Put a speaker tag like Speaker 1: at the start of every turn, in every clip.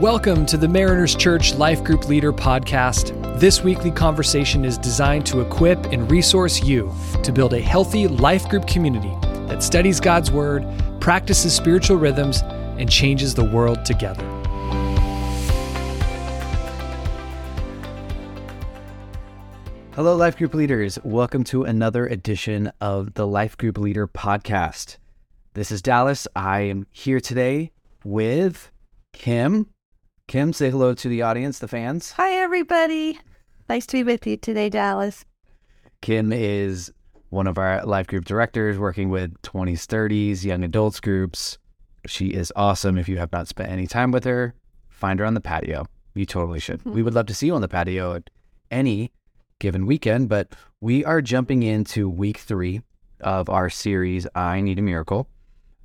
Speaker 1: Welcome to the Mariners Church Life Group Leader Podcast. This weekly conversation is designed to equip and resource you to build a healthy life group community that studies God's Word, practices spiritual rhythms, and changes the world together.
Speaker 2: Hello, Life Group Leaders. Welcome to another edition of the Life Group Leader Podcast. This is Dallas. I am here today with Kim. Kim, say hello to the audience, the fans.
Speaker 3: Hi, everybody. Nice to be with you today, Dallas.
Speaker 2: Kim is one of our life group directors working with 20s, 30s, young adults groups. She is awesome. If you have not spent any time with her, find her on the patio. You totally should. we would love to see you on the patio at any given weekend, but we are jumping into week three of our series, I Need a Miracle.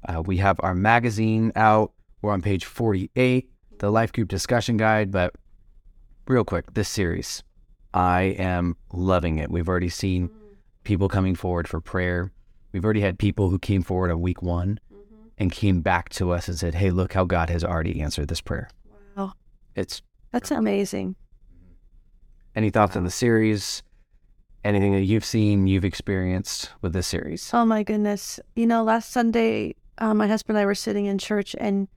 Speaker 2: Uh, we have our magazine out. We're on page 48, the life group discussion guide. But real quick, this series, I am loving it. We've already seen mm-hmm. people coming forward for prayer. We've already had people who came forward on week one mm-hmm. and came back to us and said, Hey, look how God has already answered this prayer.
Speaker 3: Wow.
Speaker 2: It's
Speaker 3: That's amazing. Mm-hmm.
Speaker 2: any thoughts on the series? Anything that you've seen, you've experienced with this series?
Speaker 3: Oh, my goodness. You know, last Sunday, uh, my husband and I were sitting in church, and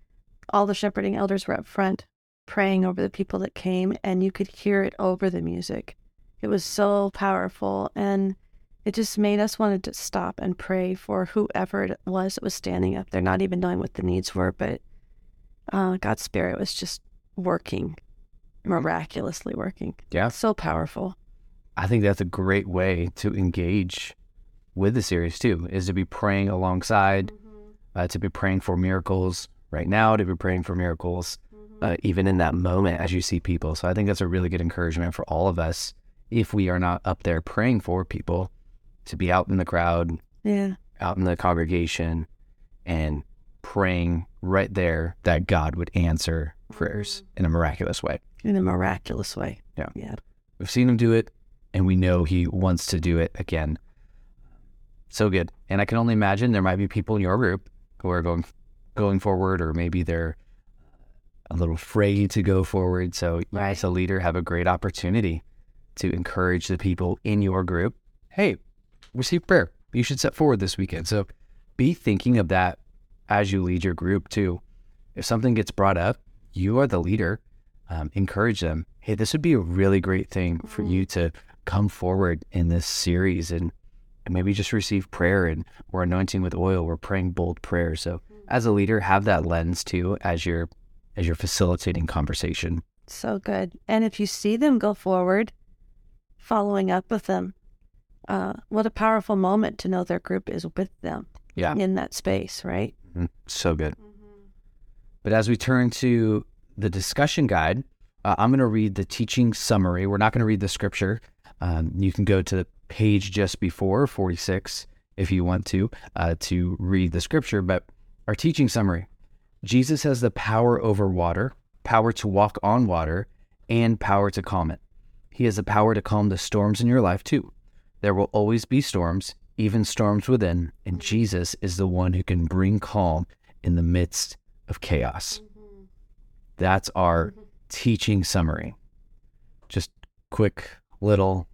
Speaker 3: all the shepherding elders were up front praying over the people that came, and you could hear it over the music. It was so powerful, and it just made us want to stop and pray for whoever it was that was standing up there, not even knowing what the needs were, but uh, God's Spirit was just working, miraculously working.
Speaker 2: Yeah.
Speaker 3: So powerful.
Speaker 2: I think that's a great way to engage with the series too, is to be praying alongside, uh, to be praying for miracles right now, to be praying for miracles uh, even in that moment as you see people. So I think that's a really good encouragement for all of us if we are not up there praying for people to be out in the crowd,
Speaker 3: Yeah.
Speaker 2: out in the congregation, and praying right there that God would answer prayers in a miraculous way.
Speaker 3: In a miraculous way.
Speaker 2: Yeah.
Speaker 3: Yeah.
Speaker 2: We've seen him do it, and we know he wants to do it again. So good. And I can only imagine there might be people in your group who are going going forward, or maybe they're a little afraid to go forward. So you
Speaker 3: Right.
Speaker 2: as a leader have a great opportunity to encourage the people in your group. Hey, receive prayer. You should step forward this weekend. So be thinking of that as you lead your group too. If something gets brought up, you are the leader. Um, encourage them. Hey, this would be a really great thing for you to come forward in this series and, and maybe just receive prayer and we're anointing with oil. We're praying bold prayers. So as a leader, have that lens too as you're as you're facilitating conversation.
Speaker 3: So good. And if you see them go forward, following up with them, uh, what a powerful moment to know their group is with them
Speaker 2: Yeah.
Speaker 3: in that space, right?
Speaker 2: Mm, So good. But as we turn to the discussion guide, uh, I'm going to read the teaching summary. We're not going to read the scripture. Um, you can go to the page just before 46 if you want to uh, to read the scripture. But our teaching summary: Jesus has the power over water, power to walk on water, and power to calm it. He has the power to calm the storms in your life too. There will always be storms, even storms within, and Jesus is the one who can bring calm in the midst of chaos. Mm-hmm. That's our mm-hmm. teaching summary. Just quick little.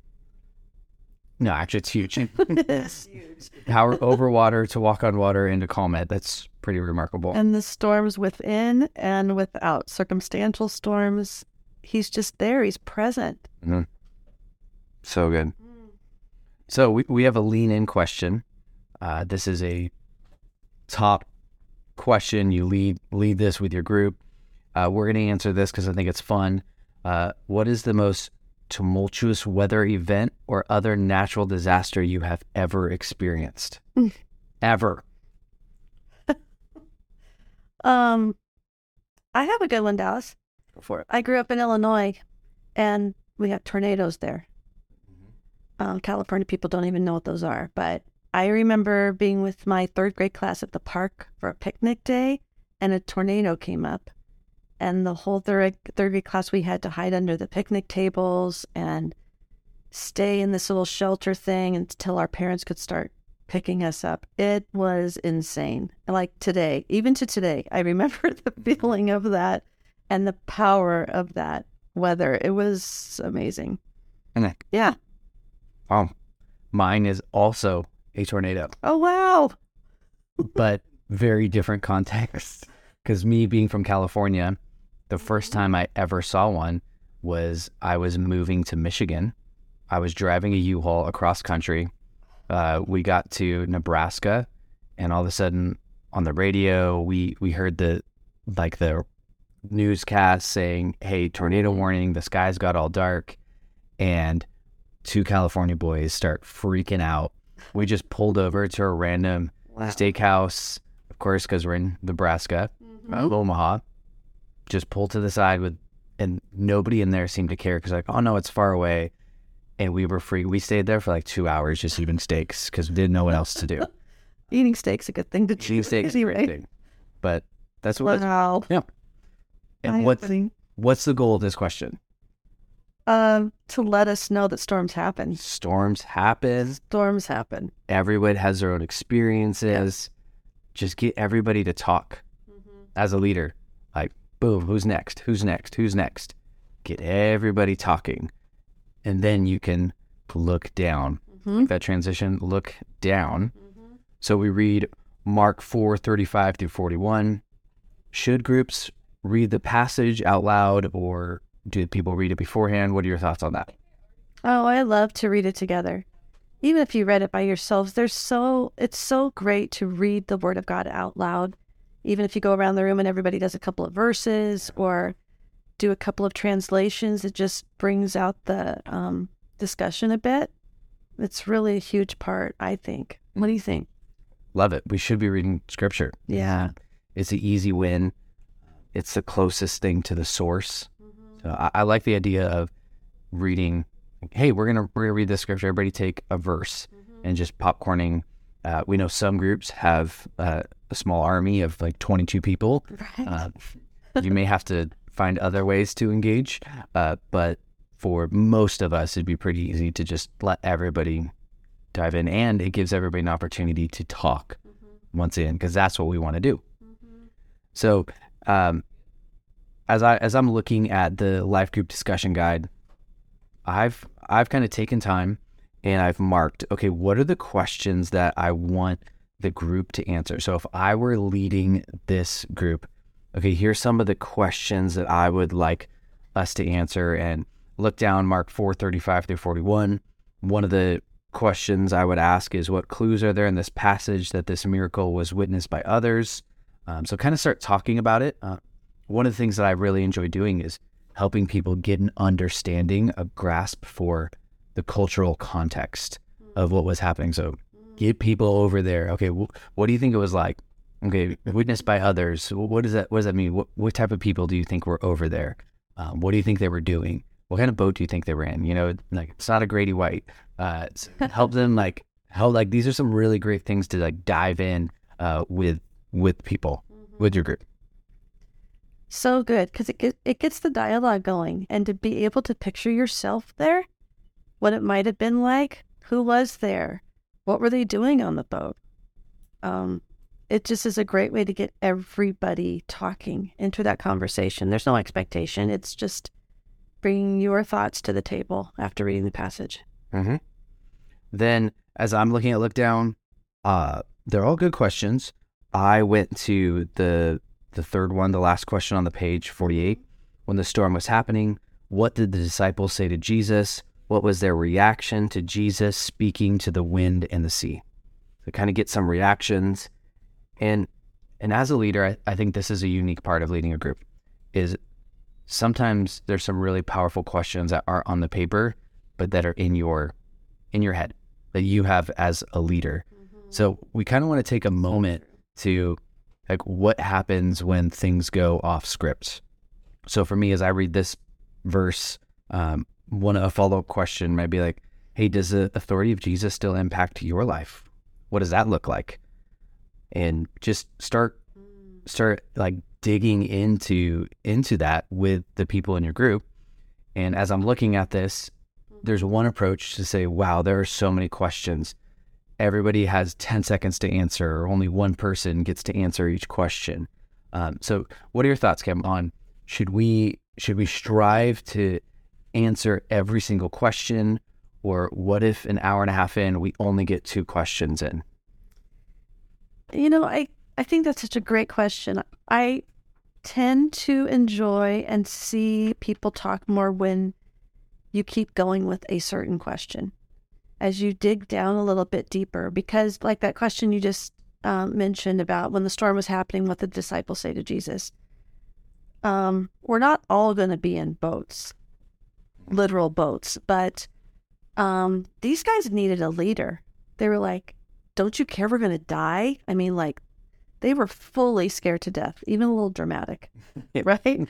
Speaker 2: No, actually, it's huge. Power over water to walk on water and to calm it. That's pretty remarkable.
Speaker 3: And the storms within and without, circumstantial storms, he's just there. He's present.
Speaker 2: Mhm. So good. So we, we have a lean in question. Uh, this is a top question. You lead lead this with your group. Uh, we're going to answer this because I think it's fun. Uh, what is the most tumultuous weather event or other natural disaster you have ever experienced? ever.
Speaker 3: Um, I have a good one, Dallas.
Speaker 2: Go for it.
Speaker 3: I grew up in Illinois, and we have tornadoes there.
Speaker 2: Mm-hmm.
Speaker 3: Um, California people don't even know what those are, but I remember being with my third grade class at the park for a picnic day, and a tornado came up, and the whole third third grade class we had to hide under the picnic tables and stay in this little shelter thing until our parents could start picking us up. It was insane. Like today, even to today, I remember the feeling of that. and the power of that weather. It was amazing.
Speaker 2: And then,
Speaker 3: Yeah.
Speaker 2: oh, mine is also a tornado,
Speaker 3: Oh wow.
Speaker 2: but very different context. Because me being from California, the first time I ever saw one was I was moving to Michigan. I was driving a U-Haul across country. Uh, we got to Nebraska, and all of a sudden on the radio, we we heard the like the newscast saying, "Hey, tornado warning! The skies got all dark," and two California boys start freaking out. We just pulled over to a random
Speaker 3: Wow.
Speaker 2: steakhouse, of course, because we're in Nebraska, uh, Omaha. Just pulled to the side with, and nobody in there seemed to care because like, oh no, it's far away, and we were free. We stayed there for like two hours just eating steaks because we didn't know what else to do.
Speaker 3: Eating steak's a good thing to do.
Speaker 2: Eating steaks,
Speaker 3: right?
Speaker 2: thing. but that's what.
Speaker 3: Wow. Yeah.
Speaker 2: And what's what's the goal of this question?
Speaker 3: Um, to let us know that storms happen.
Speaker 2: Storms happen.
Speaker 3: Storms happen.
Speaker 2: Everyone has their own experiences. Just get everybody to talk as a leader. Boom, who's next? Who's next? Who's next? Get everybody talking. And then you can look down.
Speaker 3: Mhm.
Speaker 2: That transition, look down. So we read Mark 4 35 through 41. Should groups read the passage out loud or do people read it beforehand? What are your thoughts on that?
Speaker 3: Oh, I love to read it together. Even if you read it by yourselves, there's so it's so great to read the word of God out loud. Even if you go around the room and everybody does a couple of verses or do a couple of translations, it just brings out the um, discussion a bit. It's really a huge part, I think. What do you think?
Speaker 2: Love it. We should be reading scripture.
Speaker 3: Yeah.
Speaker 2: It's an easy win. It's the closest thing to the source. So I, I like the idea of reading. Hey, we're gonna we're gonna read this scripture. Everybody take a verse and just popcorning. Uh, we know some groups have uh, a small army of like 22 people.
Speaker 3: Right.
Speaker 2: Uh, you may have to find other ways to engage, uh, but for most of us, it'd be pretty easy to just let everybody dive in, and it gives everybody an opportunity to talk once in, because that's what we want to do. So, um, as I as I'm looking at the life group discussion guide, I've I've kind of taken time and I've marked, okay, what are the questions that I want the group to answer? So if I were leading this group, okay, here's some of the questions that I would like us to answer and look down Mark 435 through 41. One of the questions I would ask is what clues are there in this passage that this miracle was witnessed by others? Um, so kind of start talking about it. Uh, one of the things that I really enjoy doing is helping people get an understanding, a grasp for the cultural context of what was happening. So get people over there. Okay, wh- what do you think it was like? Okay, witnessed by others. What does that? What does that mean? What, what type of people do you think were over there? Um, what do you think they were doing? What kind of boat do you think they were in? You know, like it's not a Grady White. Uh, help them like help. Like these are some really great things to like dive in uh, with with people with your group.
Speaker 3: So good because it get, it gets the dialogue going, and to be able to picture yourself there, what it might have been like, who was there, what were they doing on the boat. Um, it just is a great way to get everybody talking into that conversation. There's no expectation; it's just bringing your thoughts to the table after reading the passage.
Speaker 2: Mm-hmm. Then, as I'm looking at look down, uh, they're all good questions. I went to the the third one, the last question on the page, 48. When the storm was happening, what did the disciples say to Jesus? What was their reaction to Jesus speaking to the wind and the sea? So kind of get some reactions. And and as a leader, I, I think this is a unique part of leading a group. Is sometimes there's some really powerful questions that aren't on the paper, but that are in your in your head that you have as a leader. So we kind of want to take a moment to like what happens when things go off script. So for me, as I read this verse, um, one a follow up question might be like, "Hey, does the authority of Jesus still impact your life? What does that look like?" And just start start like digging into into that with the people in your group. And as I'm looking at this, there's one approach to say, wow, there are so many questions. Everybody has 10 seconds to answer, or only one person gets to answer each question. Um, so, what are your thoughts, Kim, on should we should we strive to answer every single question or what if an hour and a half in we only get two questions in
Speaker 3: You know, I, I think that's such a great question. I tend to enjoy and see people talk more when you keep going with a certain question as you dig down a little bit deeper. Because, like that question you just um, mentioned about when the storm was happening, what the disciples say to Jesus, um, we're not all going to be in boats, literal boats, but um, these guys needed a leader. They were like, don't you care we're going to die? I mean, like, they were fully scared to death, even a little dramatic, right?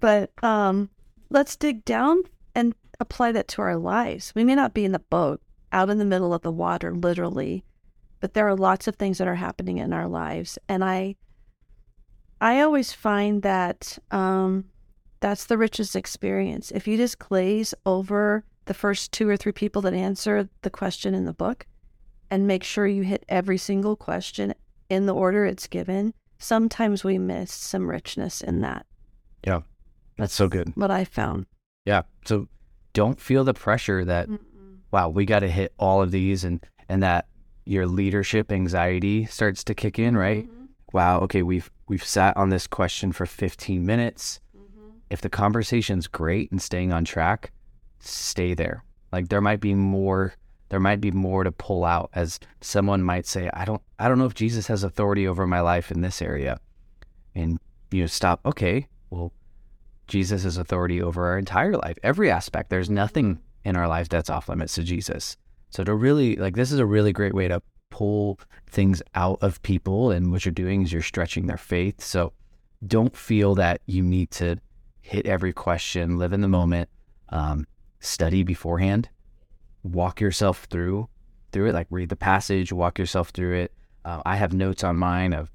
Speaker 3: But um, let's dig down and apply that to our lives. We may not be in the boat, out in the middle of the water, literally, but there are lots of things that are happening in our lives, and I, I always find that um, that's the richest experience. If you just glaze over the first two or three people that answer the question in the book, and make sure you hit every single question in the order it's given, sometimes we miss some richness in that.
Speaker 2: Yeah. That's so good.
Speaker 3: What I found.
Speaker 2: Yeah. So don't feel the pressure that wow, we got to hit all of these and and that your leadership anxiety starts to kick in, right? Mm-hmm. Wow, okay, we've we've sat on this question for 15 minutes. If the conversation's great and staying on track, stay there. Like there might be more there might be more to pull out as someone might say, I don't I don't know if Jesus has authority over my life in this area. And you know, stop, okay, well, Jesus has authority over our entire life, every aspect. There's nothing in our life that's off limits to Jesus. So to really like this is a really great way to pull things out of people and what you're doing is you're stretching their faith. So don't feel that you need to hit every question, live in the moment, um, study beforehand, walk yourself through through it, like read the passage, walk yourself through it. Uh, I have notes on mine of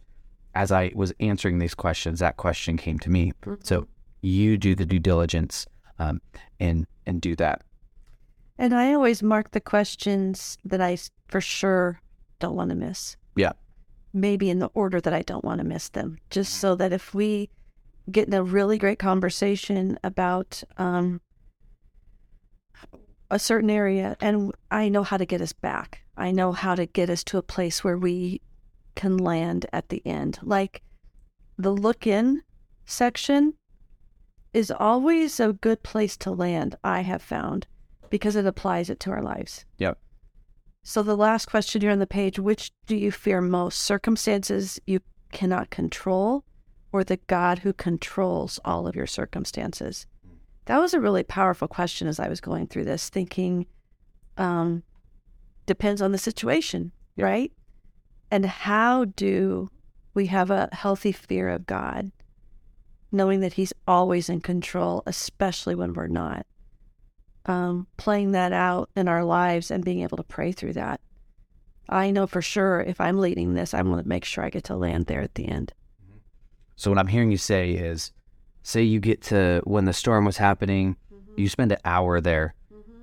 Speaker 2: as I was answering these questions, that question came to me. So you do the due diligence um, and and do that.
Speaker 3: And I always mark the questions that I for sure don't want to miss.
Speaker 2: Yeah.
Speaker 3: Maybe in the order that I don't want to miss them, just so that if we get in a really great conversation about um, a certain area and I know how to get us back, I know how to get us to a place where we can land at the end. Like the look in section is always a good place to land, I have found, because it applies it to our lives.
Speaker 2: Yep.
Speaker 3: So the last question here on the page, which do you fear most? Circumstances you cannot control or the God who controls all of your circumstances? That was a really powerful question as I was going through this, thinking um, depends on the situation, right? And how do we have a healthy fear of God, knowing that He's always in control, especially when we're not? um, playing that out in our lives and being able to pray through that. I know for sure if I'm leading this, I want to make sure I get to land there at the end.
Speaker 2: So what I'm hearing you say is, say you get to when the storm was happening, you spend an hour there,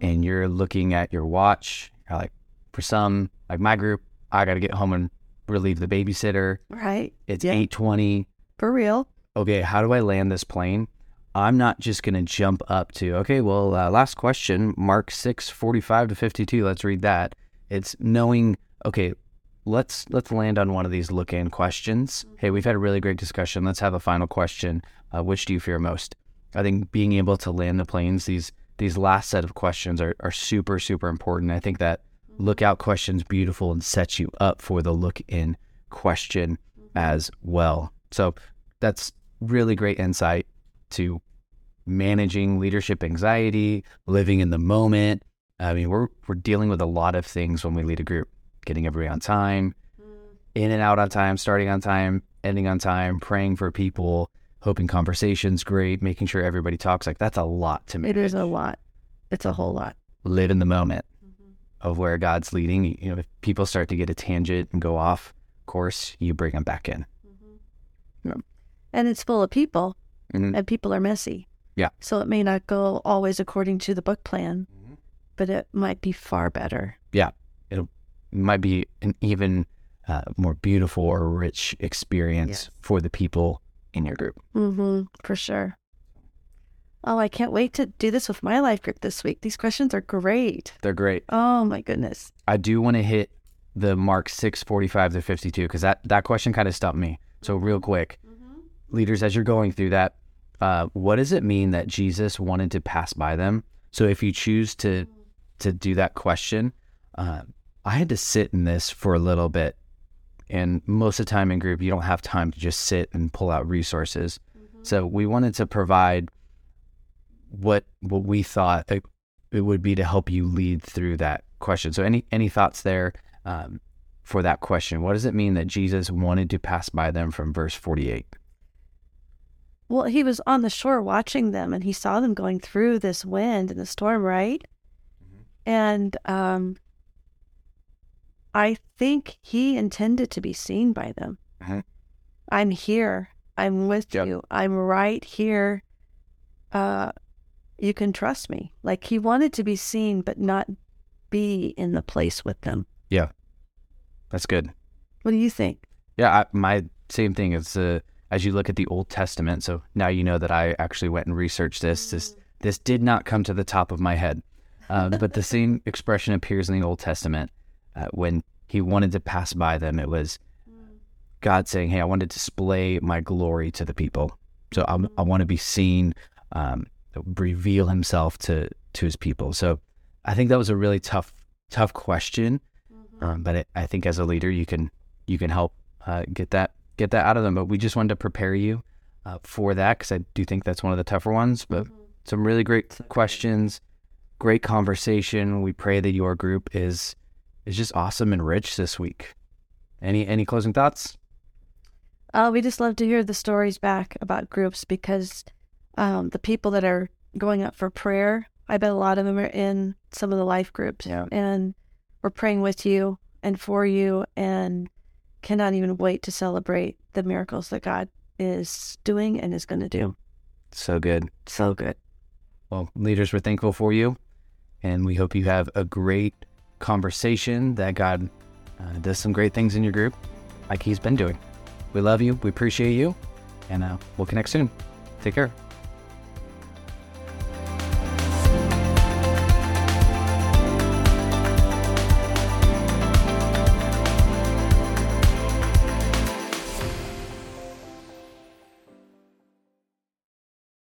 Speaker 2: and you're looking at your watch. You're like, for some, like my group, I got to get home and relieve the babysitter.
Speaker 3: Right?
Speaker 2: It's
Speaker 3: Yeah.
Speaker 2: eight twenty.
Speaker 3: For real.
Speaker 2: okay, how do I land this plane? I'm not just going to jump up to, okay, well, uh, last question, Mark 6, 45 to 52. Let's read that. It's knowing, okay, let's let's land on one of these look in questions. Hey, we've had a really great discussion. Let's have a final question. Uh, which do you fear most? I think being able to land the planes, these these last set of questions are, are super, super important. I think that lookout question's beautiful and sets you up for the look in question as well. So that's really great insight to managing leadership anxiety, living in the moment. I mean, we're we're dealing with a lot of things when we lead a group, getting everybody on time, in and out on time, starting on time, ending on time, praying for people, hoping conversations great, making sure everybody talks. Like that's a lot to
Speaker 3: me.
Speaker 2: It
Speaker 3: is a lot. It's a whole lot.
Speaker 2: Live in the moment mm-hmm. of where God's leading. You know, if people start to get a tangent and go off course, you bring them back in. Mm-hmm.
Speaker 3: And it's full of people,
Speaker 2: Mhm.
Speaker 3: and people are messy.
Speaker 2: Yeah.
Speaker 3: So it may not go always according to the book plan, mm-hmm. but it might be far better.
Speaker 2: It might be an even uh, more beautiful or rich experience
Speaker 3: Yes.
Speaker 2: for the people in your group.
Speaker 3: Mm-hmm. For sure. Oh, I can't wait to do this with my life group this week. These questions are great.
Speaker 2: They're great.
Speaker 3: Oh my goodness.
Speaker 2: I do want to hit the mark 645 to 52 because that, that question kind of stumped me. So, real quick, leaders, as you're going through that, uh, what does it mean that Jesus wanted to pass by them? So, if you choose to to do that question, uh, I had to sit in this for a little bit. And most of the time in group, you don't have time to just sit and pull out resources. So, we wanted to provide what what we thought it, it would be to help you lead through that question. So, any any thoughts there um, for that question? What does it mean that Jesus wanted to pass by them from verse forty eight?
Speaker 3: Well, he was on the shore watching them and he saw them going through this wind and the storm, right? And um, I think he intended to be seen by them.
Speaker 2: Mhm.
Speaker 3: I'm here. I'm with
Speaker 2: Yep.
Speaker 3: you. I'm right here. Uh, you can trust me. Like he wanted to be seen, but not be in the place with them.
Speaker 2: Yeah, that's good.
Speaker 3: What do you think?
Speaker 2: Yeah, I, my same thing is uh, as you look at the Old Testament. So now you know that I actually went and researched this. This this did not come to the top of my head, uh, but the same expression appears in the Old Testament uh, when He wanted to pass by them. It was God saying, "Hey, I want to display my glory to the people. So I'm, I want to be seen, um, reveal Himself to to His people." So I think that was a really tough tough question. Um, but it, I think as a leader, you can you can help uh, get that get that out of them. But we just wanted to prepare you uh, for that because I do think that's one of the tougher ones. But some really great questions, great conversation. We pray that your group is is just awesome and rich this week. Any any closing thoughts?
Speaker 3: Uh, we just love to hear the stories back about groups because um, the people that are going up for prayer, I bet a lot of them are in some of the life groups.
Speaker 2: Yeah.
Speaker 3: And we're praying with you and for you and cannot even wait to celebrate the miracles that God is doing and is going to do.
Speaker 2: So good.
Speaker 3: So good.
Speaker 2: Well, leaders, we're thankful for you, and we hope you have a great conversation. That God uh, does some great things in your group, like He's been doing. We love you. We appreciate you, and uh, we'll connect soon. Take care.